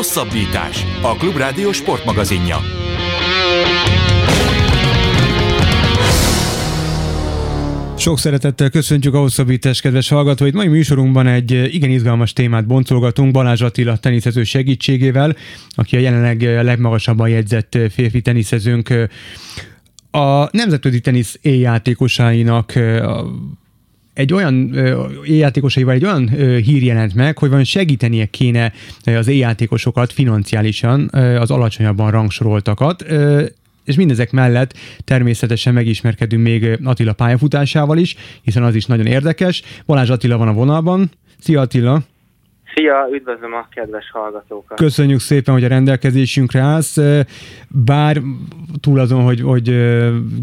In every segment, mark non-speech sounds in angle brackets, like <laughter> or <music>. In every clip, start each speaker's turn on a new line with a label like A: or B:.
A: Hosszabbítás. A Klubrádió sportmagazinja.
B: Sok szeretettel köszöntjük a hosszabbítás kedves hallgatóit. Mai műsorunkban egy igen izgalmas témát boncolgatunk Balázs Attila teniszező segítségével, aki a jelenleg legmagasabban jegyzett férfi teniszezőnk. A nemzetközi tenisz éjjátékosainak egy olyan éjjátékosaival egy olyan hír jelent meg, hogy van segítenie kéne az éjjátékosokat financiálisan az alacsonyabban rangsoroltakat és mindezek mellett természetesen megismerkedünk még Attila pályafutásával is, hiszen az is nagyon érdekes. Balázs Attila van a vonalban. Szia Attila!
C: Szia, üdvözlöm a kedves hallgatókat!
B: Köszönjük szépen, hogy a rendelkezésünkre állsz. Bár túl azon, hogy, hogy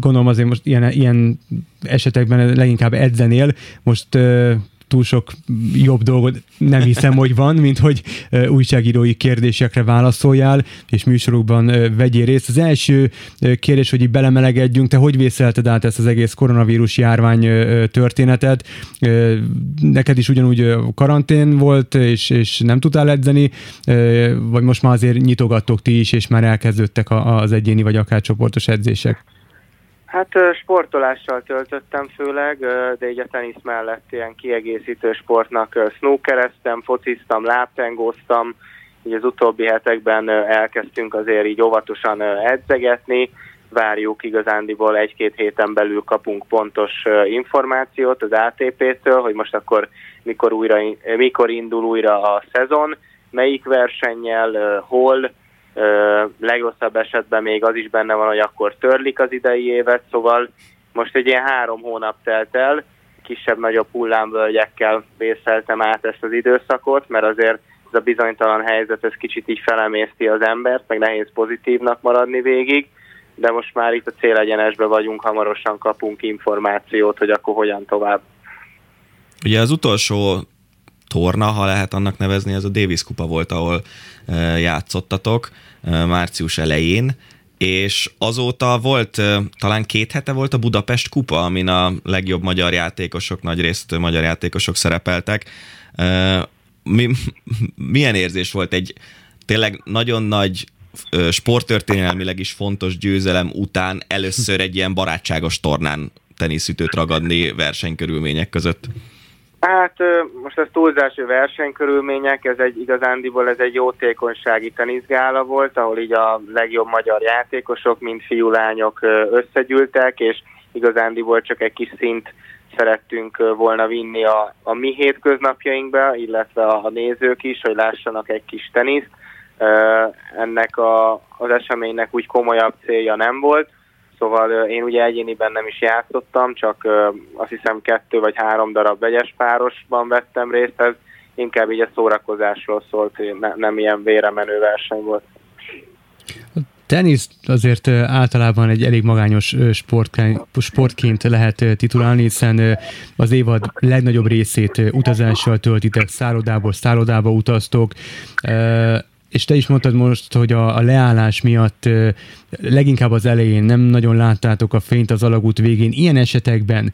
B: gondolom azért most ilyen, ilyen esetekben leginkább edzenél, most túl sok jobb dolgot nem hiszem, hogy van, mint hogy újságírói kérdésekre válaszoljál, és műsorokban vegyél részt. Az első kérdés, hogy így belemelegedjünk, te hogy vészelted át ezt az egész koronavírus járvány történetet? Neked is ugyanúgy karantén volt, és, és nem tudtál edzeni, vagy most már azért nyitogattok ti is, és már elkezdődtek az egyéni vagy akár csoportos edzések?
C: Hát sportolással töltöttem főleg, de így a tenisz mellett ilyen kiegészítő sportnak snookereztem, fociztam, láptengóztam, így az utóbbi hetekben elkezdtünk azért így óvatosan edzegetni, várjuk igazándiból egy-két héten belül kapunk pontos információt az ATP-től, hogy most akkor mikor, újra, mikor indul újra a szezon, melyik versennyel, hol, legrosszabb esetben még az is benne van, hogy akkor törlik az idei évet, szóval most egy ilyen három hónap telt el, kisebb-nagyobb hullámvölgyekkel vészeltem át ezt az időszakot, mert azért ez a bizonytalan helyzet, ez kicsit így felemészti az embert, meg nehéz pozitívnak maradni végig, de most már itt a célegyenesbe vagyunk, hamarosan kapunk információt, hogy akkor hogyan tovább.
D: Ugye az utolsó torna, ha lehet annak nevezni, ez a Davis kupa volt, ahol játszottatok március elején, és azóta volt, talán két hete volt a Budapest kupa, amin a legjobb magyar játékosok, nagy részt magyar játékosok szerepeltek. Mi, <laughs> milyen érzés volt egy tényleg nagyon nagy sporttörténelmileg is fontos győzelem után először egy ilyen barátságos tornán teniszütőt ragadni versenykörülmények között?
C: Hát most ez túlzási versenykörülmények, ez egy igazándiból ez egy jótékonysági teniszgála volt, ahol így a legjobb magyar játékosok, mint fiú-lányok összegyűltek, és igazándiból csak egy kis szint szerettünk volna vinni a, a mi hétköznapjainkba, illetve a, a nézők is, hogy lássanak egy kis teniszt. Ennek a, az eseménynek úgy komolyabb célja nem volt, Szóval én ugye egyéniben nem is játszottam, csak azt hiszem kettő vagy három darab vegyes párosban vettem részt, ez inkább így a szórakozásról szólt, ne, nem ilyen véremenő verseny volt.
B: Tenisz azért általában egy elég magányos sportként, lehet titulálni, hiszen az évad legnagyobb részét utazással töltitek, szállodából szállodába utaztok, és te is mondtad most, hogy a leállás miatt leginkább az elején nem nagyon láttátok a fényt az alagút végén. Ilyen esetekben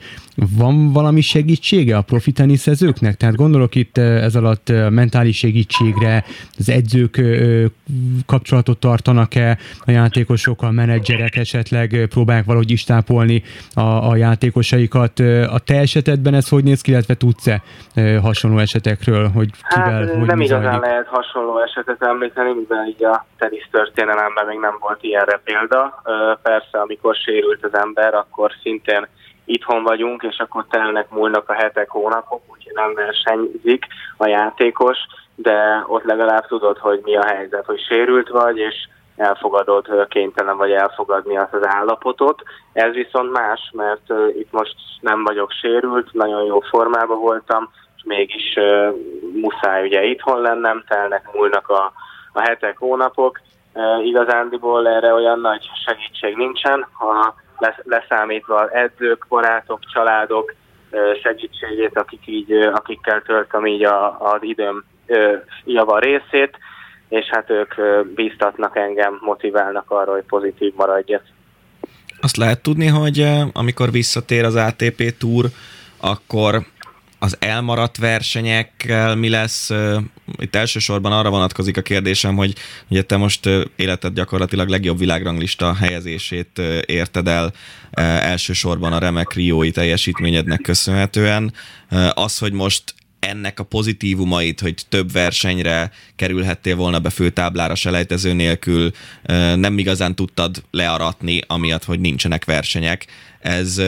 B: van valami segítsége a profi teniszezőknek? Tehát gondolok itt ez alatt mentális segítségre, az edzők kapcsolatot tartanak-e a játékosokkal, menedzserek esetleg próbálják valahogy istápolni a, a játékosaikat. A te esetedben ez hogy néz ki, illetve tudsz-e hasonló esetekről, hogy kivel,
C: hát,
B: hogy
C: nem igazán zajlik? lehet hasonló esetet említeni, mivel így a tenisz történelemben még nem volt ilyenre példa. Persze, amikor sérült az ember, akkor szintén itthon vagyunk, és akkor telnek, múlnak a hetek, hónapok, úgyhogy nem versenyzik a játékos, de ott legalább tudod, hogy mi a helyzet, hogy sérült vagy, és elfogadod, kénytelen vagy elfogadni azt az állapotot. Ez viszont más, mert itt most nem vagyok sérült, nagyon jó formában voltam, és mégis muszáj ugye itthon lennem, telnek, múlnak a, a hetek, hónapok, igazándiból erre olyan nagy segítség nincsen, ha leszámítva edzők, barátok, családok segítségét, akik így, akikkel töltöm így a, az időm java részét, és hát ők bíztatnak engem, motiválnak arra, hogy pozitív maradjak.
D: Azt lehet tudni, hogy amikor visszatér az ATP túr, akkor az elmaradt versenyekkel mi lesz? Itt elsősorban arra vonatkozik a kérdésem, hogy ugye te most életed gyakorlatilag legjobb világranglista helyezését érted el elsősorban a remek riói teljesítményednek köszönhetően. Az, hogy most ennek a pozitívumait, hogy több versenyre kerülhettél volna be főtáblára selejtező nélkül, nem igazán tudtad learatni, amiatt, hogy nincsenek versenyek. Ez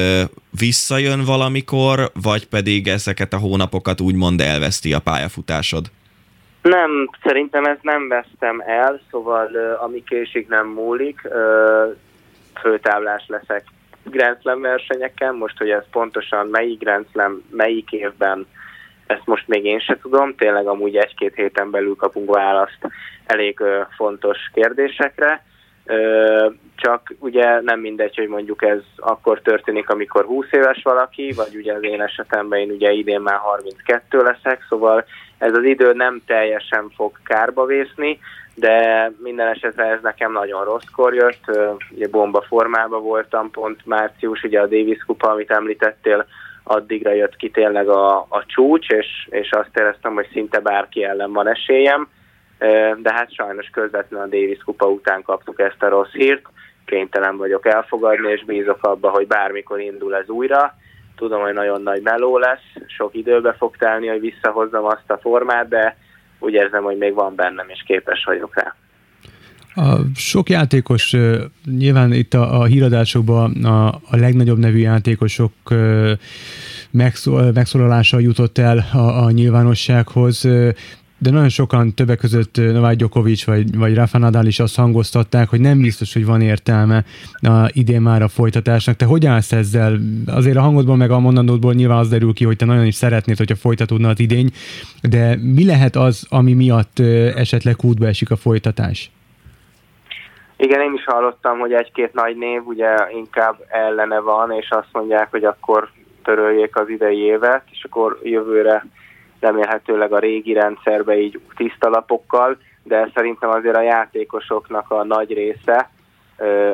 D: visszajön valamikor, vagy pedig ezeket a hónapokat úgymond elveszti a pályafutásod?
C: Nem, szerintem ez nem vesztem el, szóval ami késik nem múlik, főtáblás leszek Grand Slam versenyeken, most, hogy ez pontosan melyik Grand Slam, melyik évben, ezt most még én se tudom, tényleg amúgy egy-két héten belül kapunk választ elég fontos kérdésekre, csak ugye nem mindegy, hogy mondjuk ez akkor történik, amikor 20 éves valaki, vagy ugye az én esetemben én ugye idén már 32 leszek, szóval ez az idő nem teljesen fog kárba vészni, de minden esetre ez nekem nagyon rosszkor jött, ugye bomba formában voltam pont március, ugye a Davis kupa, amit említettél, addigra jött ki tényleg a, a csúcs, és, és azt éreztem, hogy szinte bárki ellen van esélyem, de hát sajnos közvetlenül a Davis kupa után kaptuk ezt a rossz hírt, kénytelen vagyok elfogadni, és bízok abba, hogy bármikor indul ez újra. Tudom, hogy nagyon nagy meló lesz, sok időbe fog telni, hogy visszahozzam azt a formát, de úgy érzem, hogy még van bennem, és képes vagyok rá.
B: A sok játékos, nyilván itt a, a híradásokban a, a legnagyobb nevű játékosok megszólalása jutott el a, a nyilvánossághoz de nagyon sokan, többek között Novák Djokovic vagy, vagy Rafa Nadal is azt hangoztatták, hogy nem biztos, hogy van értelme a, idén már a folytatásnak. Te hogy állsz ezzel? Azért a hangodból meg a mondandódból nyilván az derül ki, hogy te nagyon is szeretnéd, hogyha folytatódna az idény, de mi lehet az, ami miatt esetleg útba esik a folytatás?
C: Igen, én is hallottam, hogy egy-két nagy név ugye inkább ellene van, és azt mondják, hogy akkor töröljék az idei évet, és akkor jövőre remélhetőleg a régi rendszerbe így tiszta lapokkal, de szerintem azért a játékosoknak a nagy része,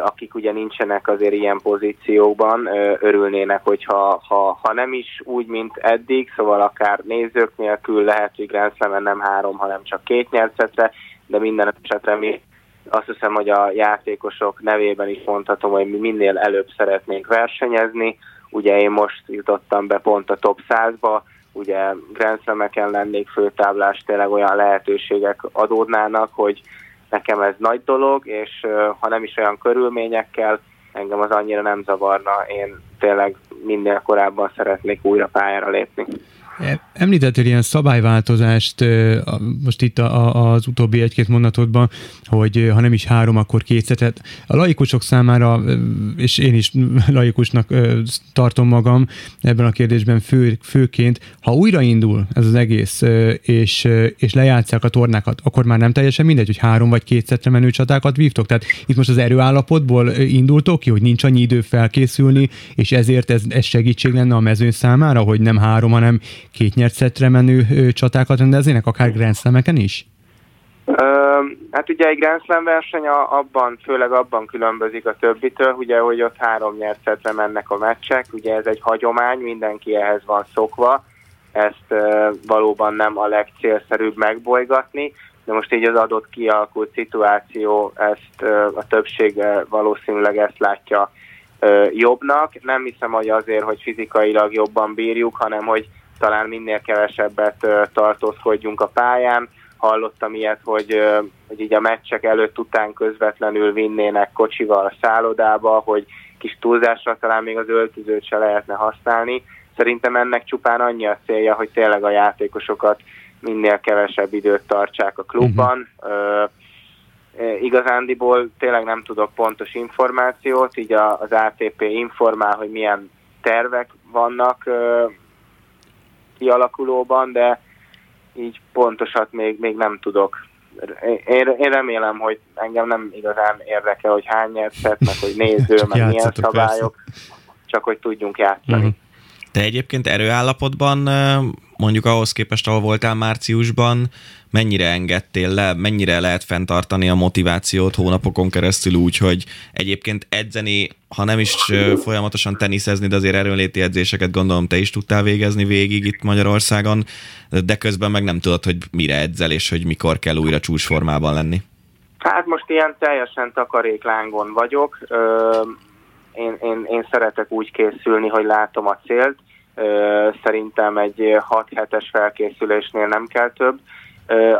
C: akik ugye nincsenek azért ilyen pozíciókban, örülnének, hogyha ha, ha nem is úgy, mint eddig, szóval akár nézők nélkül lehet, hogy Grand nem három, hanem csak két nyercetre, de minden esetre mi azt hiszem, hogy a játékosok nevében is mondhatom, hogy mi minél előbb szeretnénk versenyezni. Ugye én most jutottam be pont a top 100-ba, ugye Grand Slam-eken lennék főtáblás, tényleg olyan lehetőségek adódnának, hogy nekem ez nagy dolog, és ha nem is olyan körülményekkel, engem az annyira nem zavarna, én tényleg minél korábban szeretnék újra pályára lépni.
B: Említettél ilyen szabályváltozást most itt az utóbbi egy-két mondatodban, hogy ha nem is három, akkor kétszer. Tehát a laikusok számára, és én is <laughs> laikusnak tartom magam ebben a kérdésben fő, főként, ha újraindul ez az egész, és, és lejátszák a tornákat, akkor már nem teljesen mindegy, hogy három vagy kétszer menő csatákat vívtok. Tehát itt most az erőállapotból indultok ki, hogy nincs annyi idő felkészülni, és ezért ez, ez segítség lenne a mezőn számára, hogy nem három, hanem két nyert szettre menő csatákat rendeznének, akár Grand Slam-eken is?
C: Ö, hát ugye egy Grand Slam verseny abban, főleg abban különbözik a többitől, ugye, hogy ott három nyert szettre mennek a meccsek, ugye ez egy hagyomány, mindenki ehhez van szokva, ezt ö, valóban nem a legcélszerűbb megbolygatni, de most így az adott kialakult szituáció, ezt ö, a többség valószínűleg ezt látja jobbnak. Nem hiszem, hogy azért, hogy fizikailag jobban bírjuk, hanem hogy talán minél kevesebbet tartózkodjunk a pályán. Hallottam ilyet, hogy, hogy így a meccsek előtt után közvetlenül vinnének kocsival a szállodába, hogy kis túlzásra talán még az öltözőt se lehetne használni. Szerintem ennek csupán annyi a célja, hogy tényleg a játékosokat minél kevesebb időt tartsák a klubban. Uh-huh. Uh, igazándiból tényleg nem tudok pontos információt, így az ATP informál, hogy milyen tervek vannak kialakulóban, de így pontosat még, még nem tudok. Én, én remélem, hogy engem nem igazán érdekel, hogy hány nyert meg hogy néző, meg milyen szabályok, persze. csak hogy tudjunk játszani. Mm.
D: Te egyébként erőállapotban, mondjuk ahhoz képest, ahol voltál márciusban, mennyire engedtél le, mennyire lehet fenntartani a motivációt hónapokon keresztül úgy, hogy egyébként edzeni, ha nem is folyamatosan teniszezni, de azért erőnléti edzéseket gondolom te is tudtál végezni végig itt Magyarországon, de közben meg nem tudod, hogy mire edzel és hogy mikor kell újra csúcsformában lenni.
C: Hát most ilyen teljesen takaréklángon vagyok. Én, én, én szeretek úgy készülni, hogy látom a célt. Szerintem egy 6 hetes felkészülésnél nem kell több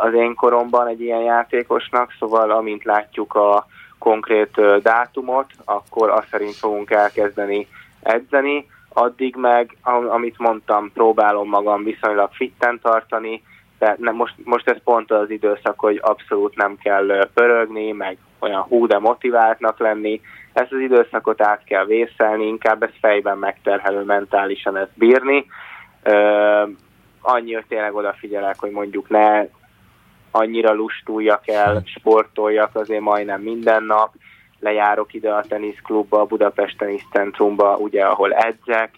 C: az én koromban egy ilyen játékosnak, szóval amint látjuk a konkrét dátumot, akkor azt szerint fogunk elkezdeni edzeni, addig meg, amit mondtam, próbálom magam viszonylag fitten tartani, de most, most ez pont az időszak, hogy abszolút nem kell pörögni, meg olyan hú, de motiváltnak lenni. Ezt az időszakot át kell vészelni, inkább ez fejben megterhelő mentálisan ezt bírni. Ö, annyi, hogy tényleg odafigyelek, hogy mondjuk ne annyira lustuljak el, sportoljak azért majdnem minden nap, lejárok ide a teniszklubba, a Budapest Teniszcentrumba, ugye, ahol edzek,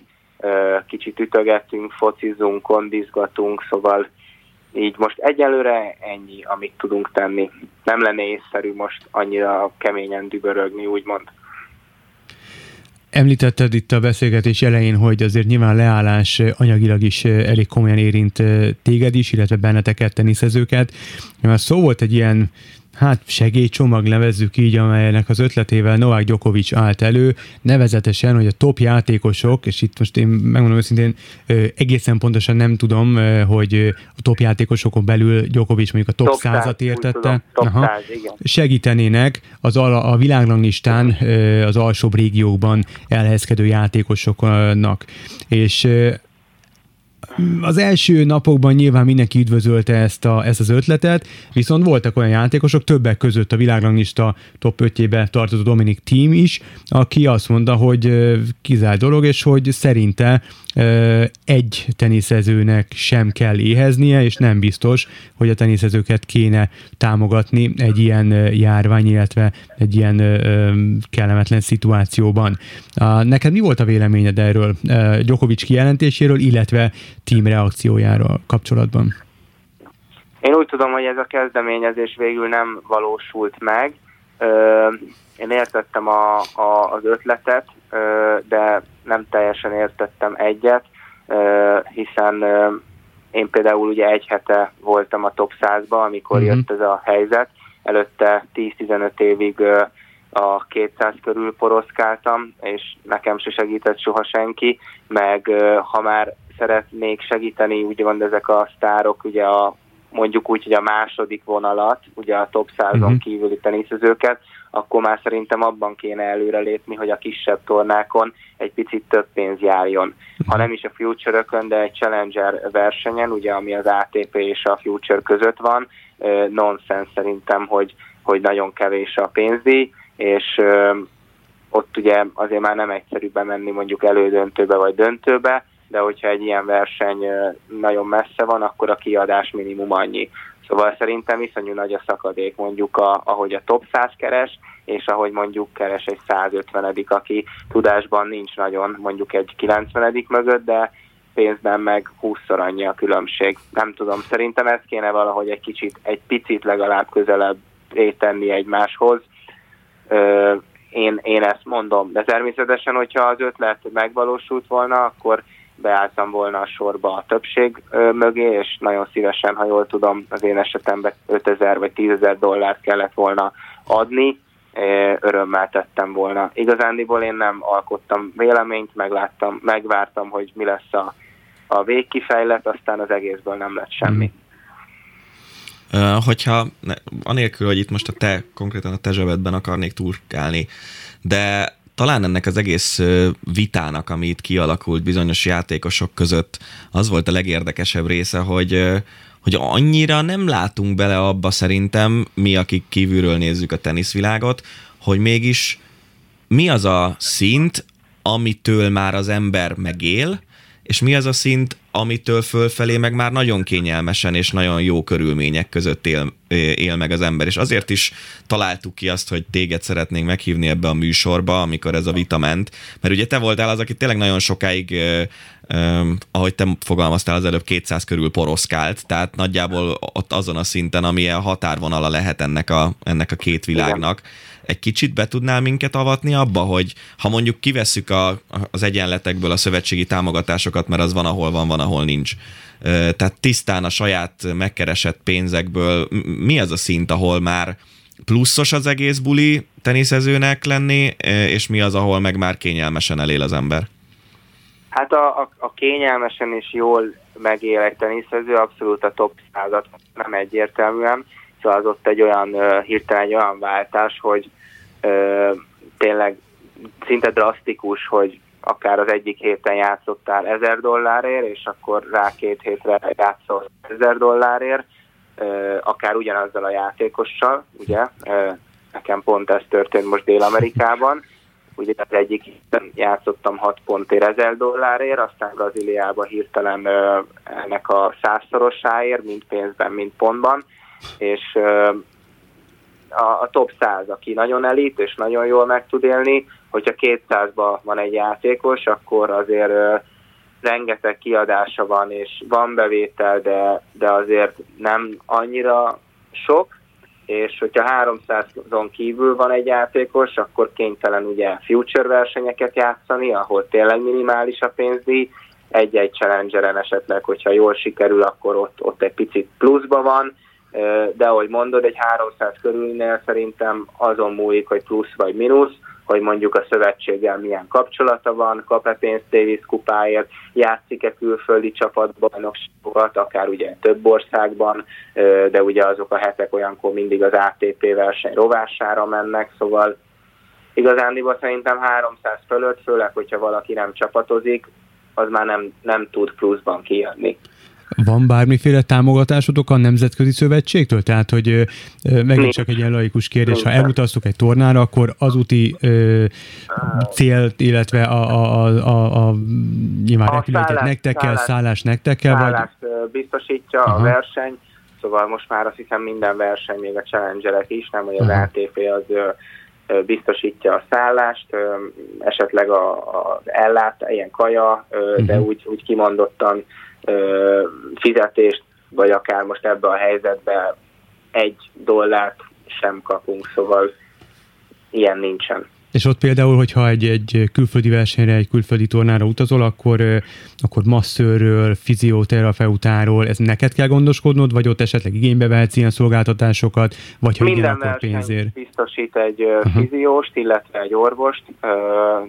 C: kicsit ütögetünk, focizunk, kondizgatunk, szóval így most egyelőre ennyi, amit tudunk tenni. Nem lenne észszerű most annyira keményen dübörögni, úgymond.
B: Említetted itt a beszélgetés elején, hogy azért nyilván leállás anyagilag is elég komolyan érint téged is, illetve benneteket, teniszezőket. Mert szó volt egy ilyen hát segélycsomag nevezzük így, amelynek az ötletével Novák Djokovic állt elő, nevezetesen, hogy a top játékosok, és itt most én megmondom őszintén, egészen pontosan nem tudom, hogy a top játékosokon belül Djokovic mondjuk a top, top 100-at értette,
C: top Aha, 100,
B: segítenének az a, a világranglistán az alsóbb régiókban elhelyezkedő játékosoknak. És az első napokban nyilván mindenki üdvözölte ezt, a, ezt az ötletet, viszont voltak olyan játékosok, többek között a világranglista top 5-jébe tartozó Dominik Team is, aki azt mondta, hogy kizárt dolog, és hogy szerinte egy teniszezőnek sem kell éheznie, és nem biztos, hogy a teniszezőket kéne támogatni egy ilyen járvány, illetve egy ilyen kellemetlen szituációban. Neked mi volt a véleményed erről, Djokovic kijelentéséről, illetve team reakciójáról kapcsolatban?
C: Én úgy tudom, hogy ez a kezdeményezés végül nem valósult meg. Én értettem a, a, az ötletet, de nem teljesen értettem egyet, hiszen én például ugye egy hete voltam a top 100-ba, amikor uh-huh. jött ez a helyzet, előtte 10-15 évig a 200 körül poroszkáltam, és nekem se segített soha senki, meg ha már szeretnék segíteni, úgymond ezek a sztárok, ugye a mondjuk úgy, hogy a második vonalat, ugye a top 100-on uh-huh. kívüli teniszezőket, akkor már szerintem abban kéne előrelépni, hogy a kisebb tornákon egy picit több pénz járjon. Ha nem is a future de egy Challenger versenyen, ugye ami az ATP és a Future között van, nonsens szerintem, hogy, hogy nagyon kevés a pénzdíj, és ott ugye azért már nem egyszerű bemenni mondjuk elődöntőbe vagy döntőbe, de hogyha egy ilyen verseny nagyon messze van, akkor a kiadás minimum annyi. Szóval szerintem iszonyú nagy a szakadék mondjuk, a, ahogy a top 100 keres, és ahogy mondjuk keres egy 150 aki tudásban nincs nagyon mondjuk egy 90 mögött, de pénzben meg 20-szor annyi a különbség. Nem tudom, szerintem ezt kéne valahogy egy kicsit, egy picit legalább közelebb tenni egymáshoz. Ö, én, én ezt mondom, de természetesen, hogyha az ötlet megvalósult volna, akkor beálltam volna a sorba a többség mögé, és nagyon szívesen, ha jól tudom, az én esetemben 5000 vagy 10 ezer dollárt kellett volna adni, örömmel tettem volna. Igazándiból én nem alkottam véleményt, megláttam, megvártam, hogy mi lesz a, a végkifejlet, aztán az egészből nem lett semmi.
D: Uh, hogyha, anélkül, hogy itt most a te, konkrétan a te zsebedben akarnék turkálni, de talán ennek az egész vitának, ami itt kialakult bizonyos játékosok között, az volt a legérdekesebb része, hogy hogy annyira nem látunk bele abba szerintem, mi, akik kívülről nézzük a teniszvilágot, hogy mégis mi az a szint, amitől már az ember megél, és mi az a szint, amitől fölfelé meg már nagyon kényelmesen és nagyon jó körülmények között él, él meg az ember. És azért is találtuk ki azt, hogy téged szeretnénk meghívni ebbe a műsorba, amikor ez a vita ment, mert ugye te voltál az, aki tényleg nagyon sokáig ahogy te fogalmaztál az előbb, 200 körül poroszkált, tehát nagyjából ott azon a szinten, ami a határvonala lehet ennek a, ennek a két világnak. Igen. Egy kicsit be tudnál minket avatni abba, hogy ha mondjuk kivesszük a, az egyenletekből a szövetségi támogatásokat, mert az van, ahol van, van, ahol nincs. Tehát tisztán a saját megkeresett pénzekből mi az a szint, ahol már pluszos az egész buli teniszezőnek lenni, és mi az, ahol meg már kényelmesen elél az ember?
C: Hát a, a, a kényelmesen és jól megél egy teniszező, abszolút a top 100 nem egyértelműen, szóval az ott egy olyan hirtelen egy olyan váltás, hogy tényleg szinte drasztikus, hogy akár az egyik héten játszottál 1000 dollárért, és akkor rá két hétre játszol 1000 dollárért, akár ugyanazzal a játékossal, ugye? Nekem pont ez történt most Dél-Amerikában, ugye az egyik játszottam 6 pontért 1000 dollárért, aztán Brazíliába hirtelen ennek a százszorosáért, mind pénzben, mind pontban, és a, a top 100, aki nagyon elit és nagyon jól meg tud élni, hogyha 200-ban van egy játékos, akkor azért rengeteg kiadása van, és van bevétel, de, de azért nem annyira sok, és hogyha 300-on kívül van egy játékos, akkor kénytelen ugye future versenyeket játszani, ahol tényleg minimális a pénzdíj, egy-egy challengeren esetleg, hogyha jól sikerül, akkor ott, ott egy picit pluszba van, de ahogy mondod, egy 300 körülnél szerintem azon múlik, hogy plusz vagy mínusz, hogy mondjuk a szövetséggel milyen kapcsolata van, kap-e pénzt Davis kupáért, játszik-e külföldi csapatbajnokságokat, akár ugye több országban, de ugye azok a hetek olyankor mindig az ATP verseny rovására mennek, szóval igazándiból szerintem 300 fölött, főleg, hogyha valaki nem csapatozik, az már nem, nem tud pluszban kijönni.
B: Van bármiféle támogatásotok a Nemzetközi Szövetségtől? Tehát, hogy megint csak egy ilyen laikus kérdés, ha elutaztok egy tornára, akkor az úti ö, célt, illetve a, a, a, a, a nyilván a repülőtet nektek kell, szállás nektek kell?
C: Szállást vagy... biztosítja Aha. a verseny, szóval most már azt hiszem minden verseny, még a challengerek is, nem, hogy az Aha. ATP az biztosítja a szállást, esetleg a, ellát, ilyen kaja, de uh-huh. úgy, úgy kimondottan fizetést, vagy akár most ebbe a helyzetbe egy dollárt sem kapunk, szóval ilyen nincsen.
B: És ott például, hogyha egy, egy külföldi versenyre, egy külföldi tornára utazol, akkor, akkor masszőről, fizioterapeutáról, ez neked kell gondoskodnod, vagy ott esetleg igénybe vehetsz ilyen szolgáltatásokat, vagy ha
C: Minden igen, akkor pénzért? biztosít egy uh-huh. fizióst, illetve egy orvost,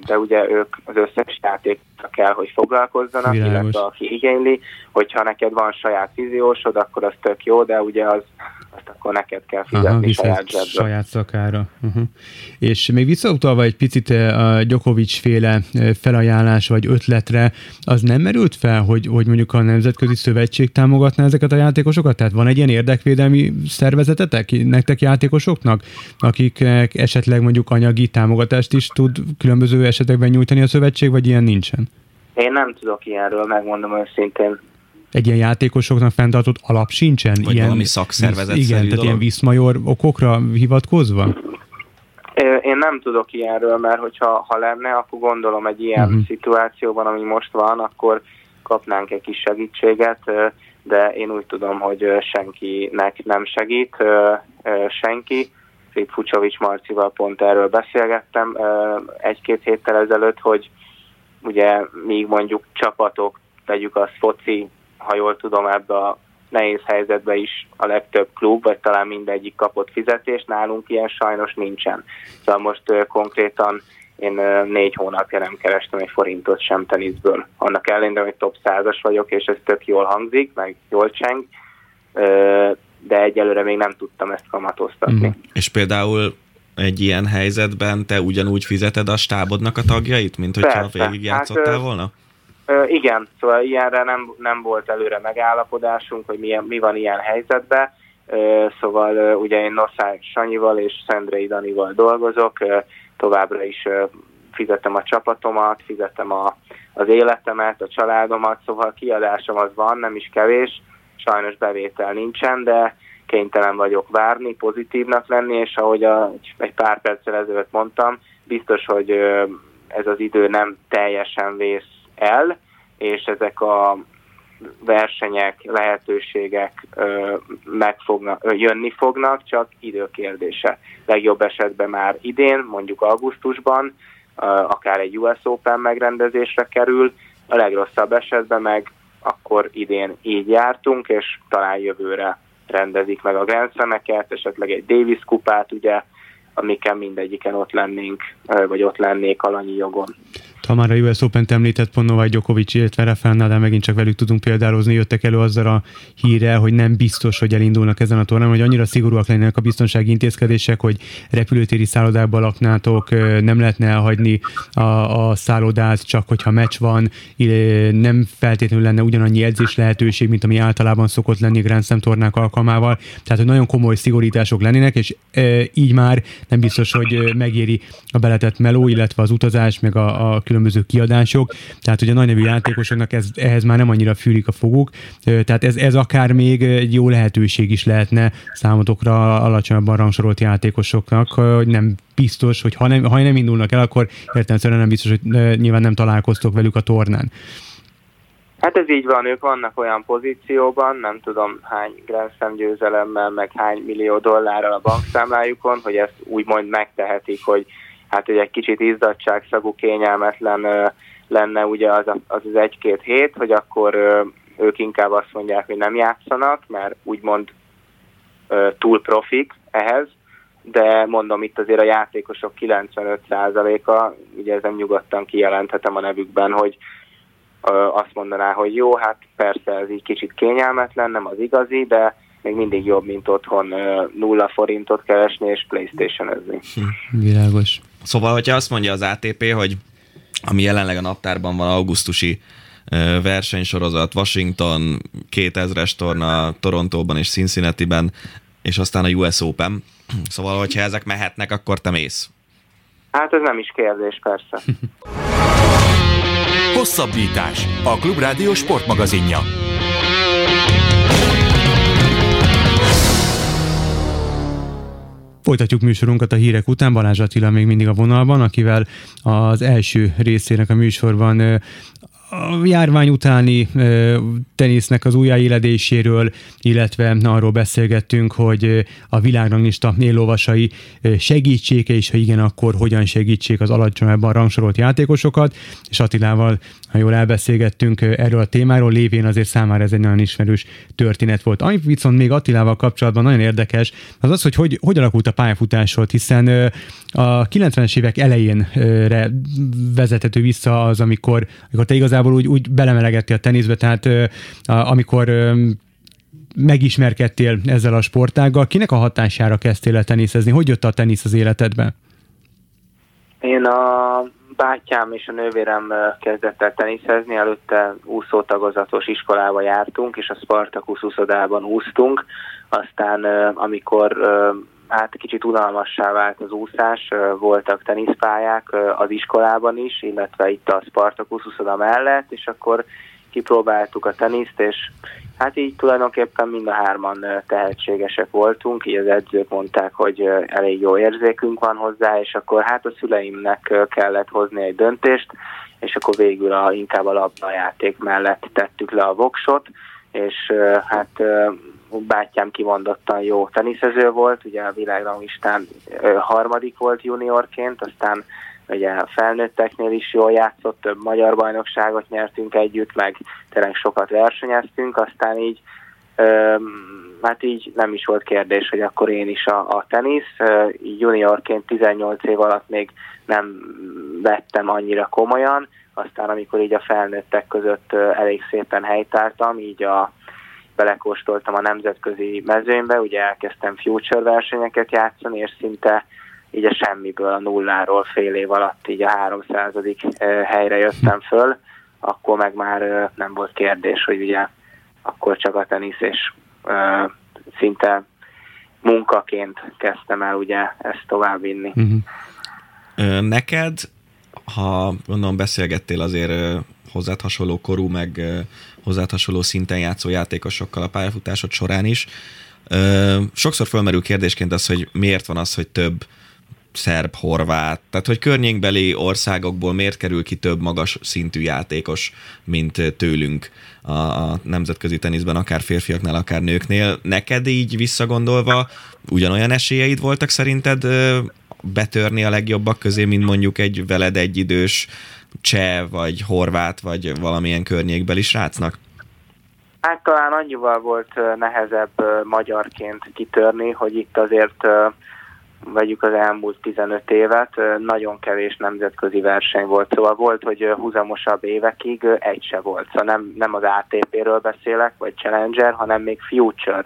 C: de ugye ők az összes játékra kell, hogy foglalkozzanak, Világos. illetve aki igényli, hogyha neked van saját fiziósod, akkor az tök jó, de ugye az azt akkor neked kell fizetni Aha, saját zsebből.
B: Saját szakára. Uh-huh. És még visszautalva egy picit eh, a Djokovic féle eh, felajánlás vagy ötletre, az nem merült fel, hogy, hogy mondjuk a Nemzetközi Szövetség támogatná ezeket a játékosokat? Tehát van egy ilyen érdekvédelmi szervezetetek nektek játékosoknak, akik esetleg mondjuk anyagi támogatást is tud különböző esetekben nyújtani a szövetség, vagy ilyen nincsen?
C: Én nem tudok ilyenről, megmondom őszintén
B: egy ilyen játékosoknak fenntartott alap sincsen?
D: Vagy
B: ilyen,
D: valami szakszervezet
B: Igen, tehát dolog? ilyen viszmajor okokra hivatkozva?
C: Én nem tudok ilyenről, mert hogyha ha lenne, akkor gondolom egy ilyen uh-huh. szituációban, ami most van, akkor kapnánk egy kis segítséget, de én úgy tudom, hogy senkinek nem segít, senki. Szép Fucsovics Marcival pont erről beszélgettem egy-két héttel ezelőtt, hogy ugye még mondjuk csapatok, tegyük azt foci, ha jól tudom, ebbe a nehéz helyzetbe is a legtöbb klub, vagy talán mindegyik kapott fizetést, nálunk ilyen sajnos nincsen. Szóval most konkrétan én négy hónapja nem kerestem egy forintot sem teniszből. Annak ellenére, hogy top 100-as vagyok, és ez tök jól hangzik, meg jól cseng, de egyelőre még nem tudtam ezt kamatoztatni. Mm.
D: És például egy ilyen helyzetben te ugyanúgy fizeted a stábodnak a tagjait, mint hogyha végigjátszottál hát, volna?
C: Igen, szóval ilyenre nem, nem volt előre megállapodásunk, hogy milyen, mi van ilyen helyzetben. Szóval ugye én Nosszák Sanyival és Szendrei Danival dolgozok, továbbra is ö, fizetem a csapatomat, fizetem a, az életemet, a családomat, szóval kiadásom az van, nem is kevés, sajnos bevétel nincsen, de kénytelen vagyok várni, pozitívnak lenni, és ahogy a, egy pár perccel ezelőtt mondtam, biztos, hogy ez az idő nem teljesen vész el, és ezek a versenyek, lehetőségek meg fognak, jönni fognak, csak időkérdése. Legjobb esetben már idén, mondjuk augusztusban, akár egy US Open megrendezésre kerül, a legrosszabb esetben meg akkor idén így jártunk, és talán jövőre rendezik meg a Grand Slam-eket, esetleg egy Davis kupát, ugye, amiken mindegyiken ott lennénk, vagy ott lennék alanyi jogon.
B: Ha már a US Open-t említett pont Novák Djokovic, illetve Rafael Nadal, megint csak velük tudunk példálozni, jöttek elő azzal a híre, hogy nem biztos, hogy elindulnak ezen a tornán, hogy annyira szigorúak lennének a biztonsági intézkedések, hogy repülőtéri szállodában laknátok, nem lehetne elhagyni a, a szállodát, csak hogyha meccs van, nem feltétlenül lenne ugyanannyi edzés lehetőség, mint ami általában szokott lenni Grand Slam tornák alkalmával. Tehát, hogy nagyon komoly szigorítások lennének, és így már nem biztos, hogy megéri a beletett meló, illetve az utazás, meg a, a különböző kiadások, tehát a nagy nevű játékosoknak ez, ehhez már nem annyira fűlik a foguk, tehát ez, ez akár még egy jó lehetőség is lehetne számotokra alacsonyabban rangsorolt játékosoknak, hogy nem biztos, hogy ha nem, ha nem indulnak el, akkor értelemszerűen nem biztos, hogy nyilván nem találkoztok velük a tornán.
C: Hát ez így van, ők vannak olyan pozícióban, nem tudom hány Grand Slam győzelemmel, meg hány millió dollárral a bankszámlájukon, hogy ezt úgymond megtehetik, hogy hát hogy egy kicsit izzadságszagú, kényelmetlen lenne ugye az az, az egy-két hét, hogy akkor ők inkább azt mondják, hogy nem játszanak, mert úgymond túl profik ehhez, de mondom itt azért a játékosok 95%-a, ugye ez nem nyugodtan kijelenthetem a nevükben, hogy azt mondaná, hogy jó, hát persze ez így kicsit kényelmetlen, nem az igazi, de még mindig jobb, mint otthon nulla forintot keresni és Playstation-özni.
B: Hm, világos.
D: Szóval, hogyha azt mondja az ATP, hogy ami jelenleg a naptárban van augusztusi versenysorozat, Washington, 2000-es torna Torontóban és Cincinnati-ben, és aztán a US Open. Szóval, hogyha ezek mehetnek, akkor te mész.
C: Hát ez nem is kérdés, persze.
A: Hosszabbítás. A Klubrádió sportmagazinja.
B: Folytatjuk műsorunkat a hírek után. Balázs Attila még mindig a vonalban, akivel az első részének a műsorban a járvány utáni tenisznek az újjáéledéséről, illetve arról beszélgettünk, hogy a világranglista éllovasai segítsége, és ha igen, akkor hogyan segítsék az alacsonyabban rangsorolt játékosokat, és Attilával, jól elbeszélgettünk erről a témáról, lévén azért számára ez egy nagyon ismerős történet volt. Ami viszont még Attilával kapcsolatban nagyon érdekes, az az, hogy hogy, hogy alakult a pályafutásod, hiszen a 90-es évek elejénre vezethető vissza az, amikor, amikor te igazából úgy, úgy belemelegettél a teniszbe, tehát amikor megismerkedtél ezzel a sportággal, kinek a hatására kezdtél el teniszezni? Hogy jött a tenisz az életedbe?
C: Én a bátyám és a nővérem kezdett el teniszezni, előtte úszótagozatos iskolába jártunk, és a Spartacus úszodában úsztunk, aztán amikor hát kicsit unalmassá vált az úszás, voltak teniszpályák az iskolában is, illetve itt a Spartacus úszoda mellett, és akkor kipróbáltuk a teniszt, és hát így tulajdonképpen mind a hárman tehetségesek voltunk, így az edzők mondták, hogy elég jó érzékünk van hozzá, és akkor hát a szüleimnek kellett hozni egy döntést, és akkor végül a, inkább a labdajáték mellett tettük le a voksot, és hát bátyám kimondottan jó teniszező volt, ugye a világranglistán harmadik volt juniorként, aztán ugye a felnőtteknél is jól játszott, több magyar bajnokságot nyertünk együtt, meg tényleg sokat versenyeztünk, aztán így hát így nem is volt kérdés, hogy akkor én is a, a tenisz. Juniorként 18 év alatt még nem vettem annyira komolyan, aztán amikor így a felnőttek között elég szépen helytáltam, így a belekóstoltam a nemzetközi mezőnybe, ugye elkezdtem future versenyeket játszani, és szinte így a semmiből, a nulláról fél év alatt így a 300. helyre jöttem föl, akkor meg már nem volt kérdés, hogy ugye akkor csak a tenisz, és szinte munkaként kezdtem el ugye ezt továbbvinni.
D: Uh-huh. Neked ha gondolom beszélgettél azért hozzád hasonló korú, meg hozzád hasonló szinten játszó játékosokkal a pályafutásod során is. Sokszor felmerül kérdésként az, hogy miért van az, hogy több szerb, horvát, tehát hogy környékbeli országokból miért kerül ki több magas szintű játékos, mint tőlünk a, a nemzetközi teniszben, akár férfiaknál, akár nőknél. Neked így visszagondolva ugyanolyan esélyeid voltak szerinted betörni a legjobbak közé, mint mondjuk egy veled egyidős cseh, vagy horvát, vagy valamilyen környékbeli srácnak?
C: Hát talán annyival volt nehezebb magyarként kitörni, hogy itt azért vegyük az elmúlt 15 évet, nagyon kevés nemzetközi verseny volt. Szóval volt, hogy húzamosabb évekig egy se volt. Szóval nem, nem az ATP-ről beszélek, vagy Challenger, hanem még Future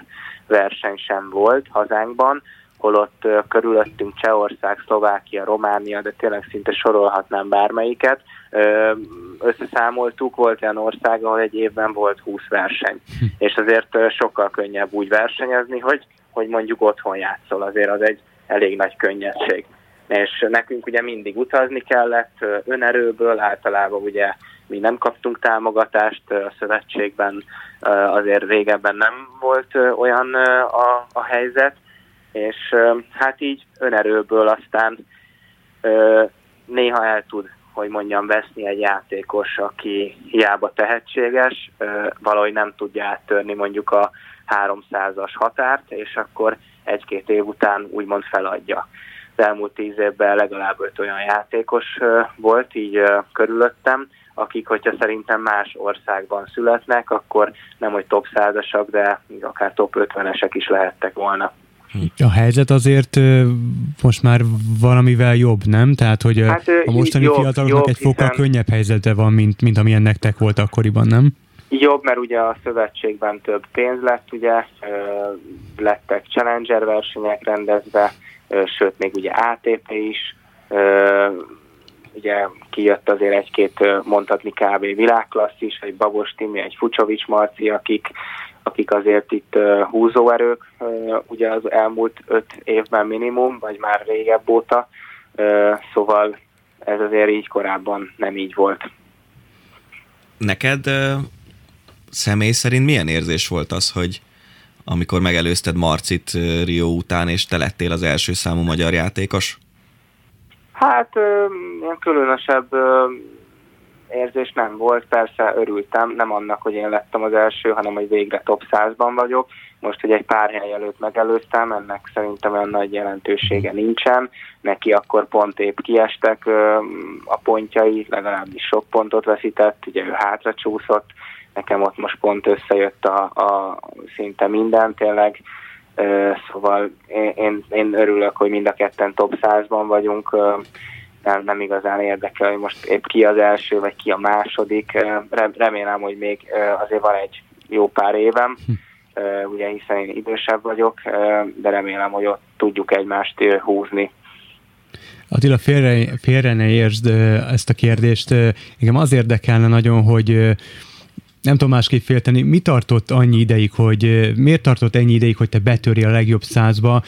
C: verseny sem volt hazánkban, holott körülöttünk Csehország, Szlovákia, Románia, de tényleg szinte sorolhatnám bármelyiket. Összeszámoltuk, volt olyan ország, ahol egy évben volt 20 verseny, hm. és azért sokkal könnyebb úgy versenyezni, hogy, hogy mondjuk otthon játszol, azért az egy elég nagy könnyedség. És nekünk ugye mindig utazni kellett önerőből, általában ugye mi nem kaptunk támogatást a szövetségben, azért régebben nem volt olyan a, a helyzet, és hát így önerőből aztán néha el tud, hogy mondjam, veszni egy játékos, aki hiába tehetséges, valahogy nem tudja áttörni mondjuk a 300-as határt, és akkor egy-két év után úgymond feladja. Az elmúlt tíz évben legalább öt olyan játékos volt így körülöttem, akik, hogyha szerintem más országban születnek, akkor nem, hogy top százasak, de akár top 50-esek is lehettek volna.
B: A helyzet azért most már valamivel jobb, nem? Tehát, hogy hát, a mostani jobb, fiataloknak jobb, egy fokkal hiszen... könnyebb helyzete van, mint, mint amilyen nektek volt akkoriban, nem?
C: Jobb, mert ugye a szövetségben több pénz lett, ugye lettek Challenger versenyek rendezve, sőt még ugye ATP is, ugye kijött azért egy-két mondhatni kb. világklasszis, egy Babos Timi, egy Fucsovics Marci, akik, akik azért itt húzóerők, ugye az elmúlt öt évben minimum, vagy már régebb óta, szóval ez azért így korábban nem így volt.
D: Neked személy szerint milyen érzés volt az, hogy amikor megelőzted Marcit Rio után, és te lettél az első számú magyar játékos?
C: Hát ilyen különösebb érzés nem volt, persze örültem, nem annak, hogy én lettem az első, hanem hogy végre top 100-ban vagyok. Most, hogy egy pár hely előtt megelőztem, ennek szerintem olyan nagy jelentősége nincsen. Neki akkor pont épp kiestek a pontjai, legalábbis sok pontot veszített, ugye ő hátra csúszott, nekem ott most pont összejött a, a szinte minden tényleg, szóval én, én örülök, hogy mind a ketten top 100-ban vagyunk, nem, nem igazán érdekel, hogy most épp ki az első, vagy ki a második, remélem, hogy még azért van egy jó pár évem, hm. ugye hiszen én idősebb vagyok, de remélem, hogy ott tudjuk egymást húzni.
B: Attila, félre, félre ne értsd ezt a kérdést. Engem az érdekelne nagyon, hogy nem tudom másképp félteni, mi tartott annyi ideig, hogy miért tartott ennyi ideig, hogy te betörje a legjobb százba?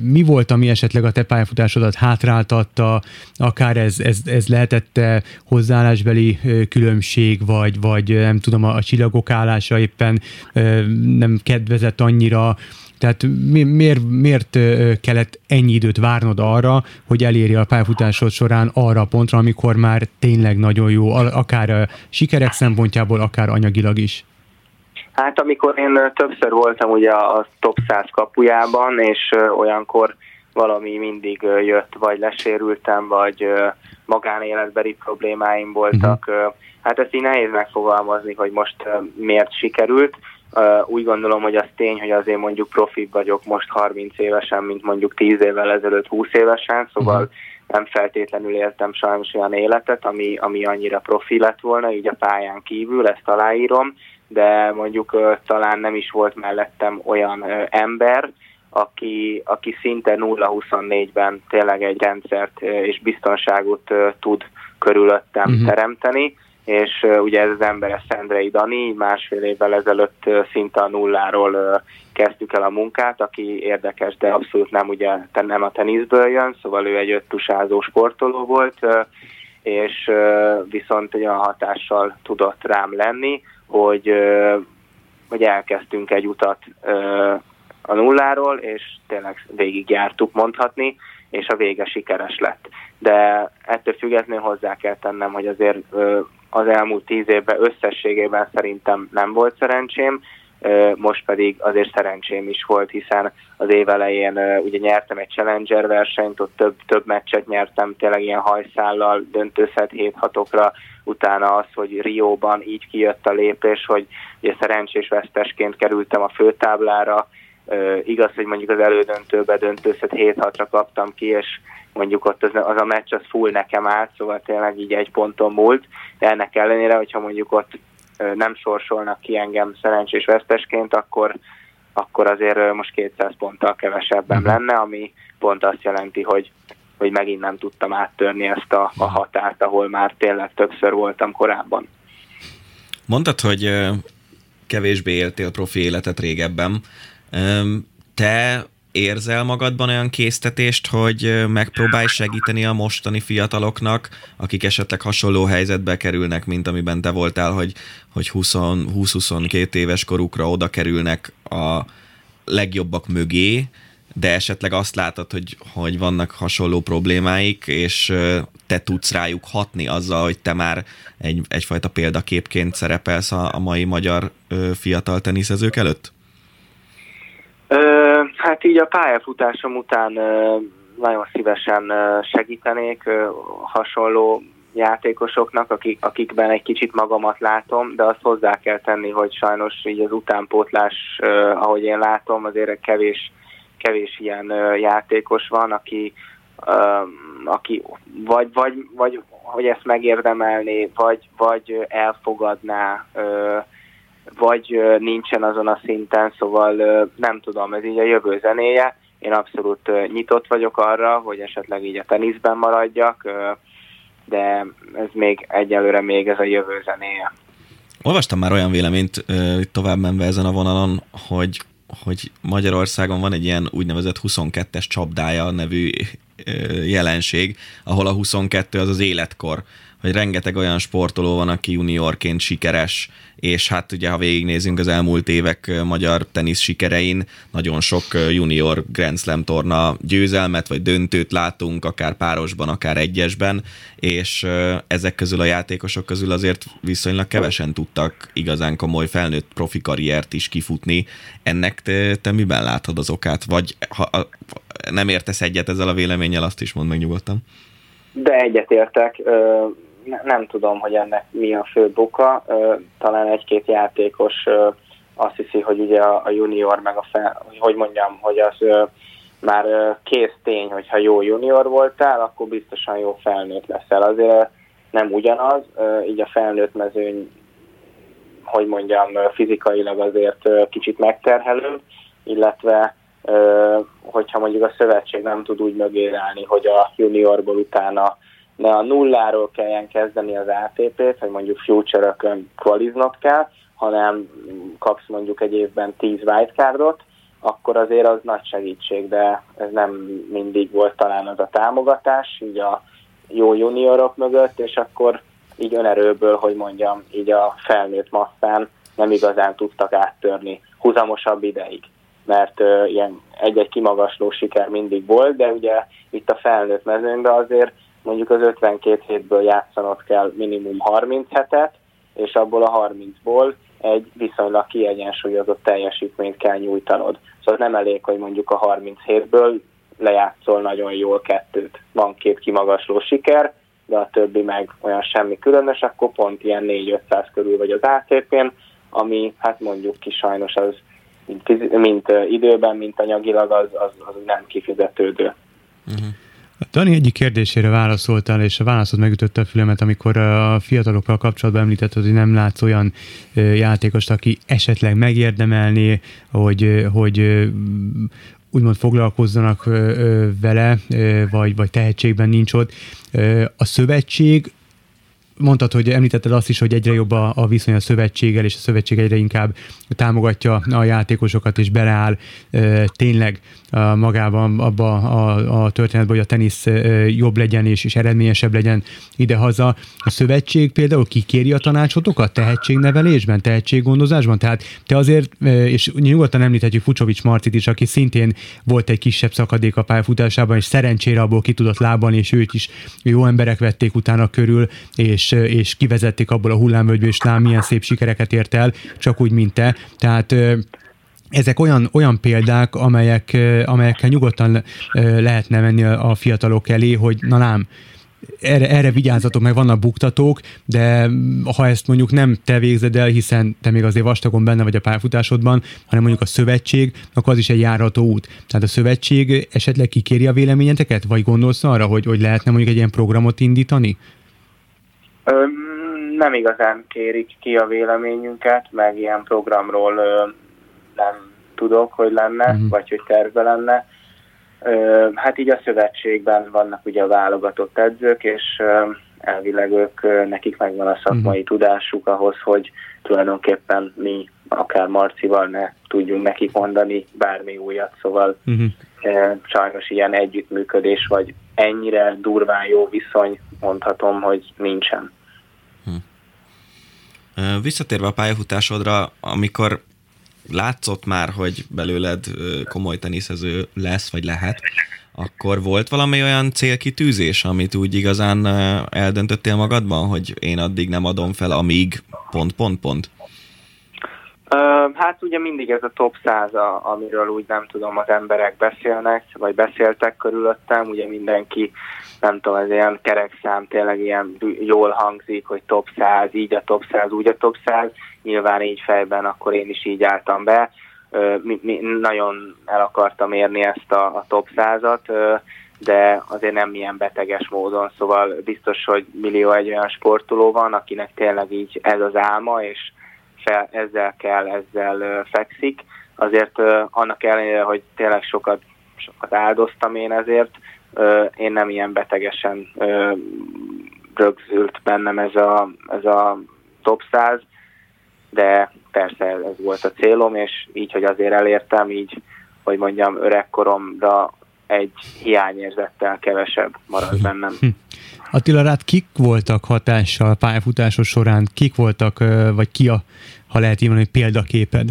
B: Mi volt, ami esetleg a te pályafutásodat hátráltatta, akár ez, ez, ez lehetett hozzáállásbeli különbség, vagy, vagy nem tudom, a csillagok állása éppen nem kedvezett annyira, tehát mi, miért, miért kellett ennyi időt várnod arra, hogy eléri a pályafutásod során arra a pontra, amikor már tényleg nagyon jó, akár sikerek szempontjából, akár anyagilag is?
C: Hát amikor én többször voltam ugye a top 100 kapujában, és olyankor valami mindig jött, vagy lesérültem, vagy magánéletbeli problémáim voltak. Uh-huh. Hát ezt így nehéz megfogalmazni, hogy most miért sikerült. Uh, úgy gondolom, hogy az tény, hogy azért mondjuk profi vagyok most 30 évesen, mint mondjuk 10 évvel ezelőtt 20 évesen, szóval uh-huh. nem feltétlenül éltem sajnos olyan életet, ami, ami annyira profi lett volna, így a pályán kívül, ezt aláírom, de mondjuk uh, talán nem is volt mellettem olyan uh, ember, aki, aki szinte 0-24-ben tényleg egy rendszert és biztonságot tud körülöttem uh-huh. teremteni és ugye ez az ember, a Szendrei Dani, másfél évvel ezelőtt szinte a nulláról kezdtük el a munkát, aki érdekes, de abszolút nem ugye nem a teniszből jön, szóval ő egy öttusázó sportoló volt, és viszont egy olyan hatással tudott rám lenni, hogy, hogy elkezdtünk egy utat a nulláról, és tényleg végigjártuk mondhatni, és a vége sikeres lett. De ettől függetlenül hozzá kell tennem, hogy azért az elmúlt tíz évben összességében szerintem nem volt szerencsém, most pedig azért szerencsém is volt, hiszen az év elején ugye nyertem egy Challenger versenyt, ott több, több meccset nyertem, tényleg ilyen hajszállal, döntőszet 7 hatokra, utána az, hogy Rióban így kijött a lépés, hogy ugye szerencsés vesztesként kerültem a főtáblára, igaz, hogy mondjuk az elődöntőbe döntőszet 7-6-ra kaptam ki, és mondjuk ott az, az a meccs az full nekem állt, szóval tényleg így egy ponton múlt, de ennek ellenére, hogyha mondjuk ott nem sorsolnak ki engem szerencsés vesztesként, akkor, akkor azért most 200 ponttal kevesebben uh-huh. lenne, ami pont azt jelenti, hogy hogy megint nem tudtam áttörni ezt a, a határt, ahol már tényleg többször voltam korábban.
D: Mondtad, hogy kevésbé éltél profi életet régebben. Te érzel magadban olyan késztetést, hogy megpróbálj segíteni a mostani fiataloknak, akik esetleg hasonló helyzetbe kerülnek, mint amiben te voltál, hogy, hogy 20-22 éves korukra oda kerülnek a legjobbak mögé, de esetleg azt látod, hogy, hogy vannak hasonló problémáik, és te tudsz rájuk hatni azzal, hogy te már egy, egyfajta példaképként szerepelsz a, a mai magyar fiatal teniszezők előtt?
C: Hát így a pályafutásom után nagyon szívesen segítenék hasonló játékosoknak, akik, akikben egy kicsit magamat látom, de azt hozzá kell tenni, hogy sajnos így az utánpótlás, ahogy én látom, azért kevés, kevés ilyen játékos van, aki, aki vagy, vagy, vagy hogy ezt megérdemelné, vagy, vagy elfogadná ö, vagy nincsen azon a szinten, szóval nem tudom, ez így a jövő zenéje. Én abszolút nyitott vagyok arra, hogy esetleg így a teniszben maradjak, de ez még egyelőre még ez a jövő zenéje.
D: Olvastam már olyan véleményt tovább menve ezen a vonalon, hogy, hogy Magyarországon van egy ilyen úgynevezett 22-es csapdája nevű jelenség, ahol a 22 az az életkor hogy rengeteg olyan sportoló van, aki juniorként sikeres, és hát ugye, ha végignézünk az elmúlt évek magyar tenisz sikerein, nagyon sok junior Grand Slam torna győzelmet vagy döntőt látunk, akár párosban, akár egyesben, és ezek közül a játékosok közül azért viszonylag kevesen tudtak igazán komoly felnőtt profi karriert is kifutni. Ennek te, te miben látod az okát? Vagy ha nem értesz egyet ezzel a véleménnyel, azt is mondd meg nyugodtan.
C: De egyetértek nem tudom, hogy ennek mi a fő boka. Talán egy-két játékos azt hiszi, hogy ugye a junior meg a fel, hogy mondjam, hogy az már kész tény, hogyha jó junior voltál, akkor biztosan jó felnőtt leszel. Azért nem ugyanaz, így a felnőtt mezőny, hogy mondjam, fizikailag azért kicsit megterhelő, illetve hogyha mondjuk a szövetség nem tud úgy mögérelni, hogy a juniorból utána ne a nulláról kelljen kezdeni az ATP-t, hogy mondjuk future-ökön kvaliznod kell, hanem kapsz mondjuk egy évben 10 wildcardot, akkor azért az nagy segítség, de ez nem mindig volt talán az a támogatás, így a jó juniorok mögött, és akkor így önerőből, hogy mondjam, így a felnőtt masszán nem igazán tudtak áttörni húzamosabb ideig, mert uh, ilyen egy-egy kimagasló siker mindig volt, de ugye itt a felnőtt mezőnyben azért mondjuk az 52 hétből játszanod kell minimum 30 hetet, és abból a 30-ból egy viszonylag kiegyensúlyozott teljesítményt kell nyújtanod. Szóval nem elég, hogy mondjuk a 37-ből lejátszol nagyon jól kettőt. Van két kimagasló siker, de a többi meg olyan semmi különös, akkor pont ilyen 4-500 körül vagy az ATP-n, ami hát mondjuk ki sajnos az mint, mint időben, mint anyagilag az, az, az nem kifizetődő. Uh-huh.
B: Dani egyik kérdésére válaszoltál, és a válaszod megütötte a fülemet, amikor a fiatalokkal kapcsolatban említetted, hogy nem látsz olyan játékost, aki esetleg megérdemelné, hogy, hogy úgymond foglalkozzanak vele, vagy, vagy tehetségben nincs ott. A szövetség mondtad, hogy említetted azt is, hogy egyre jobb a, a viszony a szövetséggel, és a szövetség egyre inkább támogatja a játékosokat, és beleáll e, tényleg a magában abba a, a történetben, hogy a tenisz e, jobb legyen, és, és eredményesebb legyen idehaza. A szövetség például kikéri a tanácsotokat tehetségnevelésben, tehetséggondozásban? Tehát te azért, e, és nyugodtan említhetjük Fucsovics Marcit is, aki szintén volt egy kisebb szakadék a pályafutásában, és szerencsére abból ki tudott lábani, és őt is jó emberek vették utána körül, és, és kivezették abból a hullámvölgyből, és lám milyen szép sikereket ért el, csak úgy, mint te. Tehát ezek olyan, olyan példák, amelyek, amelyekkel nyugodtan lehetne menni a fiatalok elé, hogy na lám, erre, erre vigyázzatok, meg vannak buktatók, de ha ezt mondjuk nem te végzed el, hiszen te még azért vastagon benne vagy a pályafutásodban, hanem mondjuk a szövetség, akkor az is egy járható út. Tehát a szövetség esetleg kikéri a véleményeteket, vagy gondolsz arra, hogy, hogy lehetne mondjuk egy ilyen programot indítani?
C: Ö, nem igazán kérik ki a véleményünket, meg ilyen programról ö, nem tudok, hogy lenne, uh-huh. vagy hogy terve lenne Hát így a szövetségben vannak ugye a válogatott edzők, és elvileg ők, nekik megvan a szakmai uh-huh. tudásuk ahhoz, hogy tulajdonképpen mi akár Marcival ne tudjunk nekik mondani bármi újat, szóval uh-huh. sajnos ilyen együttműködés, vagy ennyire durván jó viszony mondhatom, hogy nincsen.
D: Visszatérve a pályafutásodra, amikor látszott már, hogy belőled komoly teniszező lesz, vagy lehet, akkor volt valami olyan célkitűzés, amit úgy igazán eldöntöttél magadban, hogy én addig nem adom fel, amíg pont, pont, pont?
C: Hát ugye mindig ez a top 100, amiről úgy nem tudom, az emberek beszélnek, vagy beszéltek körülöttem, ugye mindenki, nem tudom, ez ilyen kerekszám, tényleg ilyen jól hangzik, hogy top 100, így a top 100, úgy a top 100, nyilván így fejben, akkor én is így álltam be. Mi, mi nagyon el akartam érni ezt a, a top 100-at, de azért nem ilyen beteges módon, szóval biztos, hogy millió egy olyan sportoló van, akinek tényleg így ez az álma, és fel, ezzel kell, ezzel fekszik. Azért annak ellenére, hogy tényleg sokat, sokat áldoztam én ezért, én nem ilyen betegesen rögzült bennem ez a, ez a top 100, de persze ez volt a célom, és így, hogy azért elértem, így, hogy mondjam, öregkoromra egy hiányérzettel kevesebb marad <laughs> bennem.
B: Attila, rád kik voltak hatással pályafutásos során? Kik voltak, vagy ki a, ha lehet így mondani, példaképed?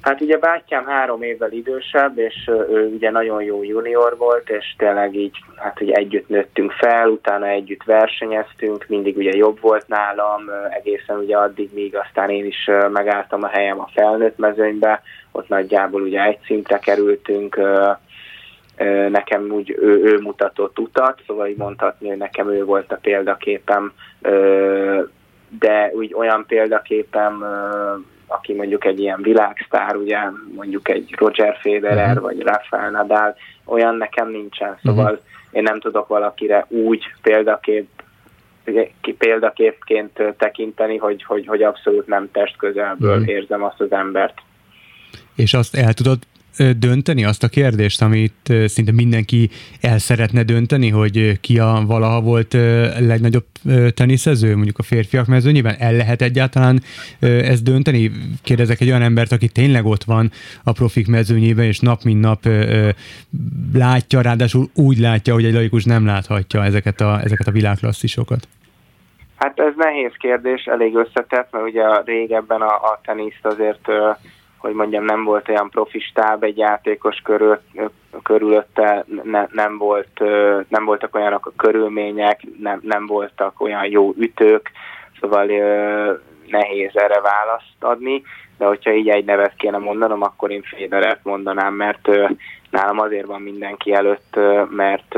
C: Hát ugye bátyám három évvel idősebb, és ő ugye nagyon jó junior volt, és tényleg így, hát ugye együtt nőttünk fel, utána együtt versenyeztünk, mindig ugye jobb volt nálam, egészen ugye addig, míg aztán én is megálltam a helyem a felnőtt mezőnybe, ott nagyjából ugye egy szintre kerültünk, nekem úgy ő, ő mutatott utat, szóval így mondhatni, hogy nekem ő volt a példaképem, de úgy olyan példaképem aki mondjuk egy ilyen világsztár, ugye mondjuk egy Roger Federer uh-huh. vagy Rafael Nadal, olyan nekem nincsen, szóval uh-huh. én nem tudok valakire úgy példakép ki példaképként tekinteni, hogy, hogy, hogy abszolút nem test közelből uh-huh. érzem azt az embert.
B: És azt el tudod dönteni azt a kérdést, amit szinte mindenki el szeretne dönteni, hogy ki a valaha volt legnagyobb teniszező, mondjuk a férfiak mezőnyében? El lehet egyáltalán ezt dönteni? Kérdezek egy olyan embert, aki tényleg ott van a profik mezőnyében, és nap mint nap látja, ráadásul úgy látja, hogy egy laikus nem láthatja ezeket a, ezeket a világklasszisokat.
C: Hát ez nehéz kérdés, elég összetett, mert ugye régebben a, a teniszt azért hogy mondjam, nem volt olyan profi stáb egy játékos körül, körülötte, ne, nem, volt, nem voltak olyanok a körülmények, nem, nem voltak olyan jó ütők, szóval nehéz erre választ adni, de hogyha így egy nevet kéne mondanom, akkor én Federert mondanám, mert nálam azért van mindenki előtt, mert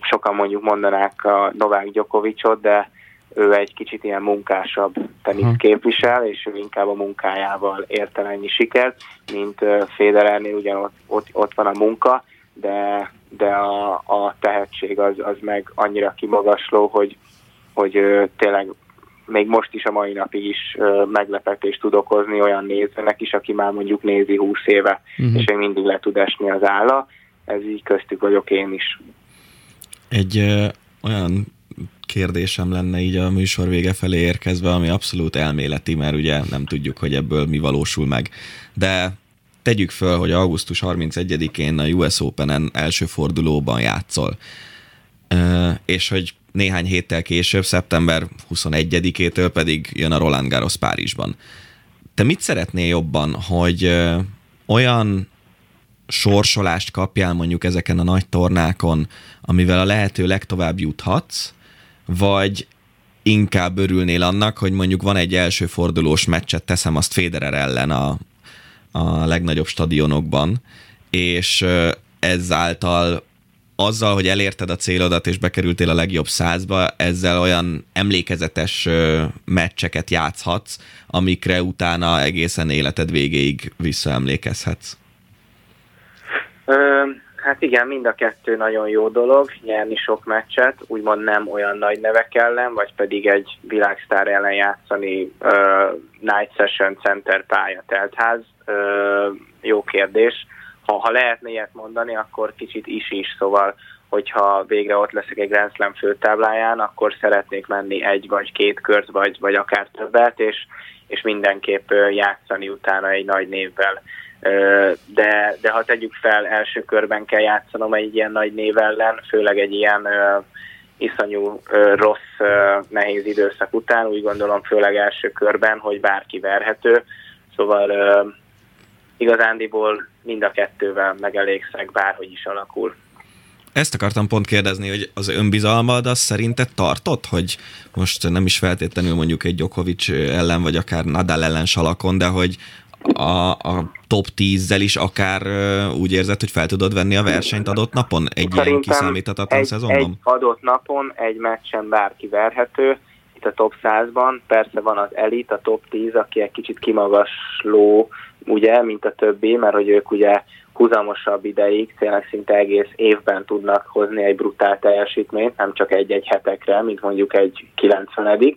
C: sokan mondjuk mondanák a Novák Gyokovicsot, de ő egy kicsit ilyen munkásabb teniszt képvisel, és ő inkább a munkájával ért el ennyi sikert, mint Federernél ugyan ott, ott, ott van a munka, de, de a, a tehetség az, az meg annyira kimagasló, hogy, hogy tényleg még most is a mai napig is meglepetést tud okozni olyan nézőnek is, aki már mondjuk nézi 20 éve, uh-huh. és még mindig le tud esni az álla. Ez így köztük vagyok én is.
D: Egy ö, olyan kérdésem lenne így a műsor vége felé érkezve, ami abszolút elméleti, mert ugye nem tudjuk, hogy ebből mi valósul meg. De tegyük föl, hogy augusztus 31-én a US Open-en első fordulóban játszol, és hogy néhány héttel később, szeptember 21-től pedig jön a Roland Garros Párizsban. Te mit szeretnél jobban, hogy olyan sorsolást kapjál mondjuk ezeken a nagy tornákon, amivel a lehető legtovább juthatsz, vagy inkább örülnél annak, hogy mondjuk van egy első fordulós meccset, teszem azt Federer ellen a, a legnagyobb stadionokban, és ezáltal azzal, hogy elérted a célodat és bekerültél a legjobb százba, ezzel olyan emlékezetes meccseket játszhatsz, amikre utána egészen életed végéig visszaemlékezhetsz.
C: Hát igen, mind a kettő nagyon jó dolog, nyerni sok meccset, úgymond nem olyan nagy nevek ellen, vagy pedig egy világsztár ellen játszani uh, Night Session Center pálya teltház. Uh, jó kérdés. Ha, ha lehetne ilyet mondani, akkor kicsit is is, szóval hogyha végre ott leszek egy Grand Slam főtábláján, akkor szeretnék menni egy vagy két kört, vagy, vagy akár többet, és, és mindenképp játszani utána egy nagy névvel de, de ha tegyük fel, első körben kell játszanom egy ilyen nagy név ellen, főleg egy ilyen iszonyú rossz, nehéz időszak után, úgy gondolom főleg első körben, hogy bárki verhető, szóval igazándiból mind a kettővel megelégszek, bárhogy is alakul.
D: Ezt akartam pont kérdezni, hogy az önbizalmad az szerinted tartott, hogy most nem is feltétlenül mondjuk egy Djokovic ellen, vagy akár Nadal ellen salakon, de hogy a, a top 10-zel is akár úgy érzed, hogy fel tudod venni a versenyt adott napon egy Szerintem ilyen kiszámíthatatlan
C: egy,
D: szezonban?
C: Egy adott napon egy meccsen bárki verhető, itt a top 100-ban, persze van az elit, a top 10, aki egy kicsit kimagasló, ugye, mint a többi, mert hogy ők ugye húzamosabb ideig, tényleg szinte egész évben tudnak hozni egy brutál teljesítményt, nem csak egy-egy hetekre, mint mondjuk egy 90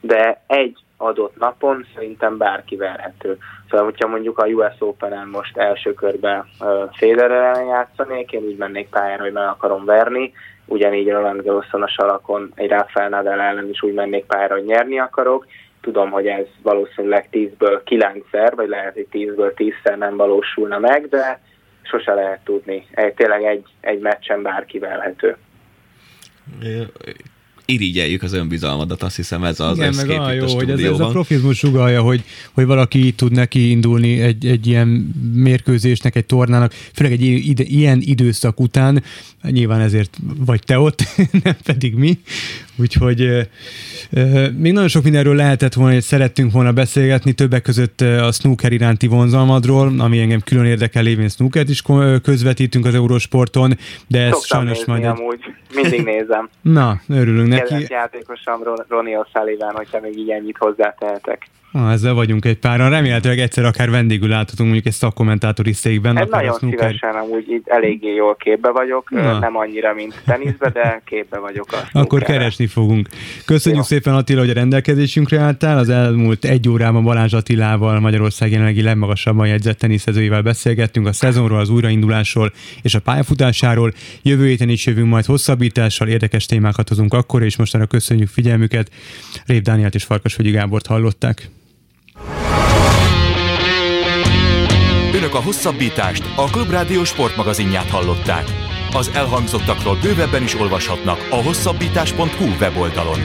C: de egy adott napon szerintem bárki verhető. Szóval, hogyha mondjuk a US Open-en most első körben uh, Federer ellen játszanék, én úgy mennék pályára, hogy meg akarom verni, ugyanígy Roland Garroson a salakon egy Rafael Nadal ellen is úgy mennék pályára, hogy nyerni akarok. Tudom, hogy ez valószínűleg 10-ből 9-szer, vagy lehet, hogy 10-ből 10-szer nem valósulna meg, de sose lehet tudni. Tényleg egy, egy meccsen bárki verhető
D: irigyeljük az önbizalmadat, azt hiszem ez az
B: Igen, meg a jó, a hogy ez, ez a profizmus sugalja, hogy, hogy valaki tud neki indulni egy, egy ilyen mérkőzésnek, egy tornának, főleg egy ide, ilyen időszak után, nyilván ezért vagy te ott, <laughs> nem pedig mi, úgyhogy e, e, még nagyon sok mindenről lehetett volna, hogy szerettünk volna beszélgetni, többek között a snooker iránti vonzalmadról, ami engem külön érdekel, lévén snookert is közvetítünk az Eurosporton, de ez
C: Szoktam
B: sajnos majd...
C: Egy... amúgy, mindig nézem.
B: Na, örülünk neki.
C: Játékosom Ronnie O'Sullivan, hogyha még így ennyit hozzátehetek.
B: Ezzel vagyunk egy páran. Remélhetőleg egyszer akár vendégül láthatunk mondjuk egy szakkommentátori székben.
C: Ez nagyon snooker... szívesen, amúgy itt eléggé jól képbe vagyok, Na. nem annyira, mint teniszbe, de képbe vagyok. A
B: Akkor keresni fogunk. Köszönjük Jó. szépen Attila, hogy a rendelkezésünkre álltál. Az elmúlt egy órában Balázs Attilával, Magyarország jelenlegi legmagasabban jegyzett teniszezőivel beszélgettünk a szezonról, az újraindulásról és a pályafutásáról. Jövő héten is jövünk majd hosszabbítással, érdekes témákat hozunk akkor, és mostanra köszönjük figyelmüket. Rév Dániát és Farkasvölgyi Gábort hallották.
A: Önök a hosszabbítást, a Klubrádió sportmagazinját hallották. Az elhangzottakról bővebben is olvashatnak a hosszabbítás.hu weboldalon.